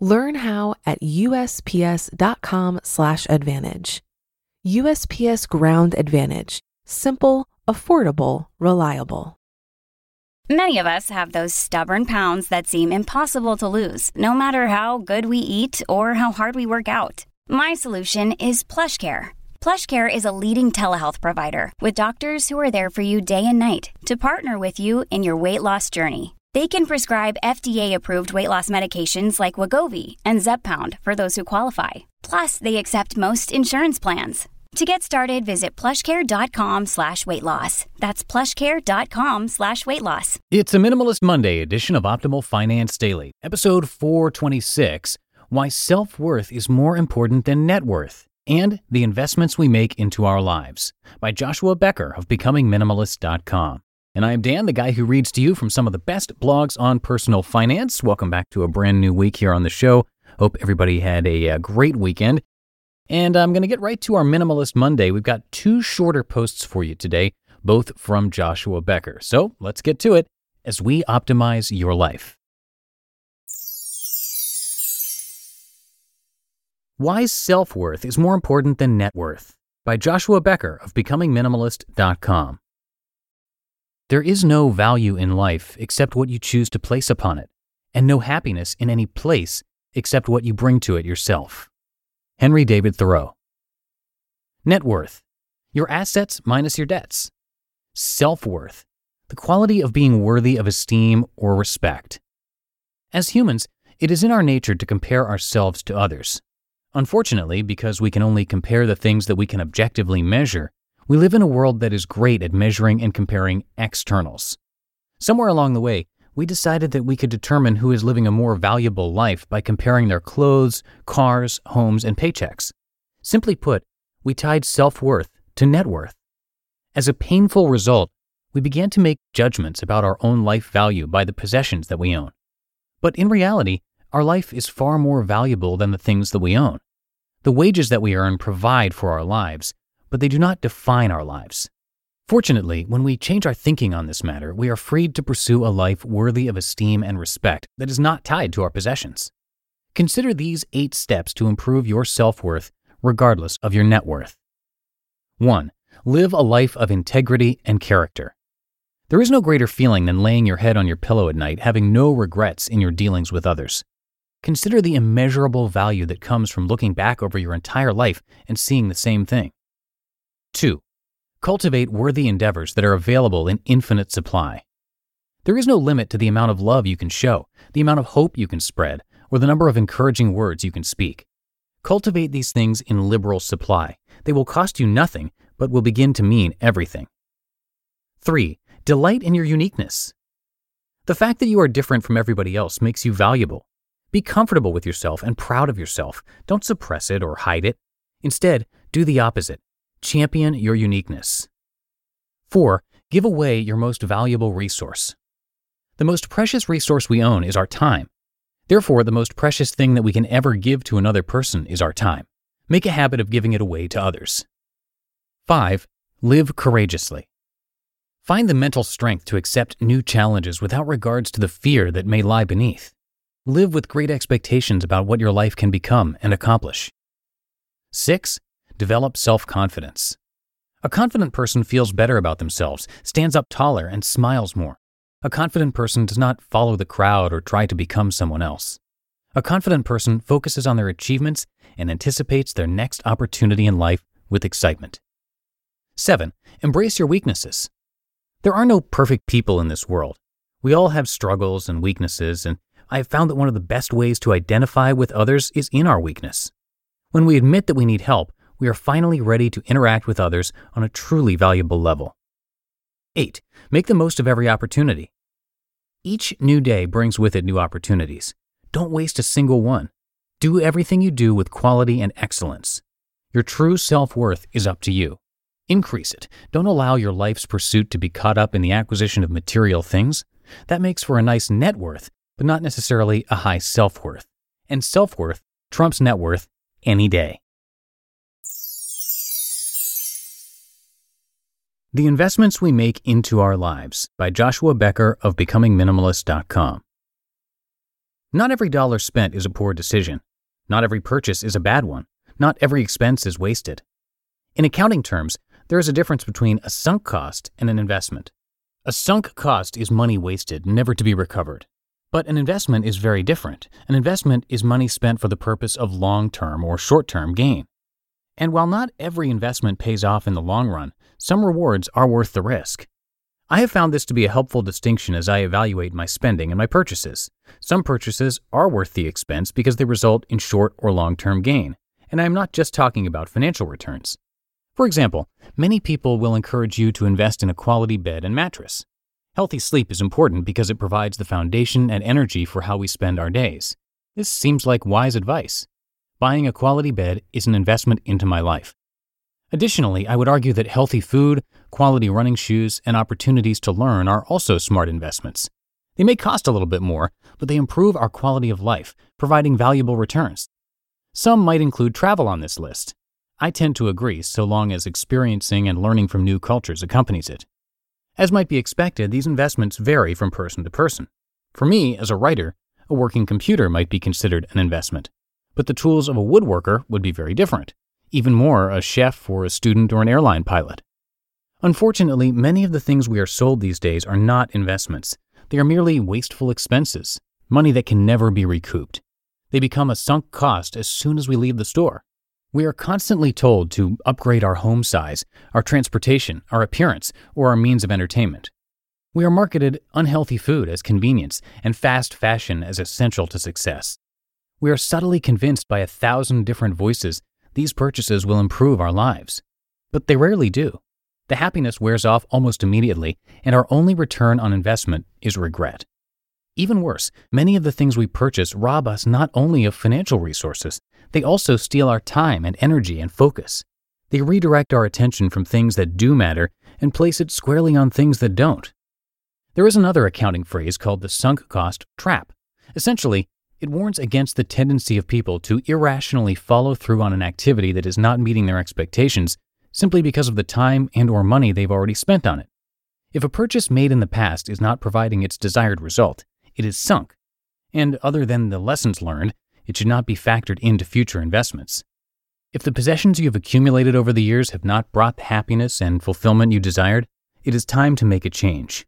Learn how at usps.com/advantage. USPS Ground Advantage: simple, affordable, reliable. Many of us have those stubborn pounds that seem impossible to lose, no matter how good we eat or how hard we work out. My solution is PlushCare. PlushCare is a leading telehealth provider with doctors who are there for you day and night to partner with you in your weight loss journey. They can prescribe FDA-approved weight loss medications like Wegovy and Zepbound for those who qualify. Plus, they accept most insurance plans. To get started, visit plushcare.com slash weight loss. That's plushcare.com slash weight loss. It's a Minimalist Monday edition of Optimal Finance Daily, episode 426 Why Self Worth is More Important Than Net Worth and the Investments We Make into Our Lives by Joshua Becker of BecomingMinimalist.com. And I am Dan, the guy who reads to you from some of the best blogs on personal finance. Welcome back to a brand new week here on the show. Hope everybody had a, a great weekend. And I'm going to get right to our Minimalist Monday. We've got two shorter posts for you today, both from Joshua Becker. So let's get to it as we optimize your life. Why Self Worth is More Important Than Net Worth by Joshua Becker of BecomingMinimalist.com. There is no value in life except what you choose to place upon it, and no happiness in any place except what you bring to it yourself. Henry David Thoreau. Net worth, your assets minus your debts. Self worth, the quality of being worthy of esteem or respect. As humans, it is in our nature to compare ourselves to others. Unfortunately, because we can only compare the things that we can objectively measure, we live in a world that is great at measuring and comparing externals. Somewhere along the way, we decided that we could determine who is living a more valuable life by comparing their clothes, cars, homes, and paychecks. Simply put, we tied self worth to net worth. As a painful result, we began to make judgments about our own life value by the possessions that we own. But in reality, our life is far more valuable than the things that we own. The wages that we earn provide for our lives, but they do not define our lives. Fortunately, when we change our thinking on this matter, we are freed to pursue a life worthy of esteem and respect that is not tied to our possessions. Consider these eight steps to improve your self worth regardless of your net worth. 1. Live a life of integrity and character. There is no greater feeling than laying your head on your pillow at night having no regrets in your dealings with others. Consider the immeasurable value that comes from looking back over your entire life and seeing the same thing. 2. Cultivate worthy endeavors that are available in infinite supply. There is no limit to the amount of love you can show, the amount of hope you can spread, or the number of encouraging words you can speak. Cultivate these things in liberal supply. They will cost you nothing, but will begin to mean everything. 3. Delight in your uniqueness. The fact that you are different from everybody else makes you valuable. Be comfortable with yourself and proud of yourself. Don't suppress it or hide it. Instead, do the opposite. Champion your uniqueness. 4. Give away your most valuable resource. The most precious resource we own is our time. Therefore, the most precious thing that we can ever give to another person is our time. Make a habit of giving it away to others. 5. Live courageously. Find the mental strength to accept new challenges without regards to the fear that may lie beneath. Live with great expectations about what your life can become and accomplish. 6. Develop self confidence. A confident person feels better about themselves, stands up taller, and smiles more. A confident person does not follow the crowd or try to become someone else. A confident person focuses on their achievements and anticipates their next opportunity in life with excitement. 7. Embrace your weaknesses. There are no perfect people in this world. We all have struggles and weaknesses, and I have found that one of the best ways to identify with others is in our weakness. When we admit that we need help, we are finally ready to interact with others on a truly valuable level. 8. Make the most of every opportunity. Each new day brings with it new opportunities. Don't waste a single one. Do everything you do with quality and excellence. Your true self worth is up to you. Increase it. Don't allow your life's pursuit to be caught up in the acquisition of material things. That makes for a nice net worth, but not necessarily a high self worth. And self worth trumps net worth any day. The Investments We Make into Our Lives by Joshua Becker of BecomingMinimalist.com. Not every dollar spent is a poor decision. Not every purchase is a bad one. Not every expense is wasted. In accounting terms, there is a difference between a sunk cost and an investment. A sunk cost is money wasted, never to be recovered. But an investment is very different. An investment is money spent for the purpose of long term or short term gain. And while not every investment pays off in the long run, some rewards are worth the risk. I have found this to be a helpful distinction as I evaluate my spending and my purchases. Some purchases are worth the expense because they result in short or long term gain, and I am not just talking about financial returns. For example, many people will encourage you to invest in a quality bed and mattress. Healthy sleep is important because it provides the foundation and energy for how we spend our days. This seems like wise advice. Buying a quality bed is an investment into my life. Additionally, I would argue that healthy food, quality running shoes, and opportunities to learn are also smart investments. They may cost a little bit more, but they improve our quality of life, providing valuable returns. Some might include travel on this list. I tend to agree so long as experiencing and learning from new cultures accompanies it. As might be expected, these investments vary from person to person. For me, as a writer, a working computer might be considered an investment, but the tools of a woodworker would be very different even more a chef or a student or an airline pilot. Unfortunately, many of the things we are sold these days are not investments. They are merely wasteful expenses, money that can never be recouped. They become a sunk cost as soon as we leave the store. We are constantly told to upgrade our home size, our transportation, our appearance, or our means of entertainment. We are marketed unhealthy food as convenience and fast fashion as essential to success. We are subtly convinced by a thousand different voices these purchases will improve our lives. But they rarely do. The happiness wears off almost immediately, and our only return on investment is regret. Even worse, many of the things we purchase rob us not only of financial resources, they also steal our time and energy and focus. They redirect our attention from things that do matter and place it squarely on things that don't. There is another accounting phrase called the sunk cost trap. Essentially, it warns against the tendency of people to irrationally follow through on an activity that is not meeting their expectations simply because of the time and or money they've already spent on it. If a purchase made in the past is not providing its desired result, it is sunk. And other than the lessons learned, it should not be factored into future investments. If the possessions you have accumulated over the years have not brought the happiness and fulfillment you desired, it is time to make a change.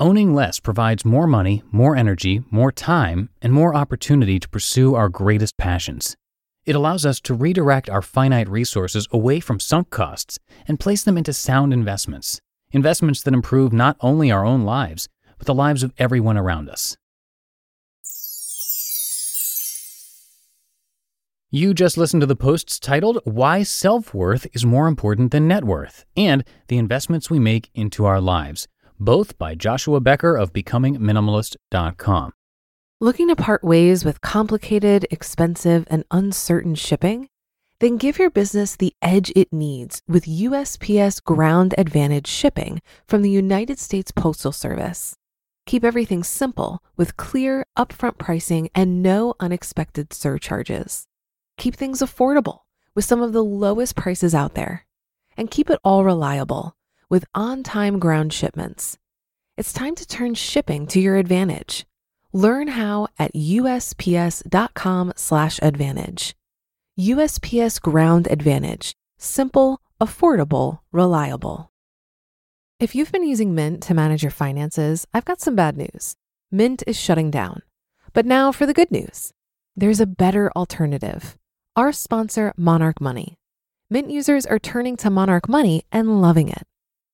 Owning less provides more money, more energy, more time, and more opportunity to pursue our greatest passions. It allows us to redirect our finite resources away from sunk costs and place them into sound investments, investments that improve not only our own lives, but the lives of everyone around us. You just listened to the posts titled Why Self Worth is More Important Than Net Worth and the Investments We Make into Our Lives both by Joshua Becker of BecomingMinimalist.com. Looking to part ways with complicated, expensive, and uncertain shipping? Then give your business the edge it needs with USPS Ground Advantage shipping from the United States Postal Service. Keep everything simple with clear, upfront pricing and no unexpected surcharges. Keep things affordable with some of the lowest prices out there. And keep it all reliable with on time ground shipments. It's time to turn shipping to your advantage. Learn how at usps.com/advantage. USPS Ground Advantage: simple, affordable, reliable. If you've been using Mint to manage your finances, I've got some bad news. Mint is shutting down. But now for the good news. There's a better alternative. Our sponsor, Monarch Money. Mint users are turning to Monarch Money and loving it.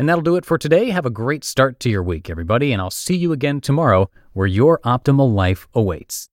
And that'll do it for today. Have a great start to your week, everybody, and I'll see you again tomorrow where your optimal life awaits.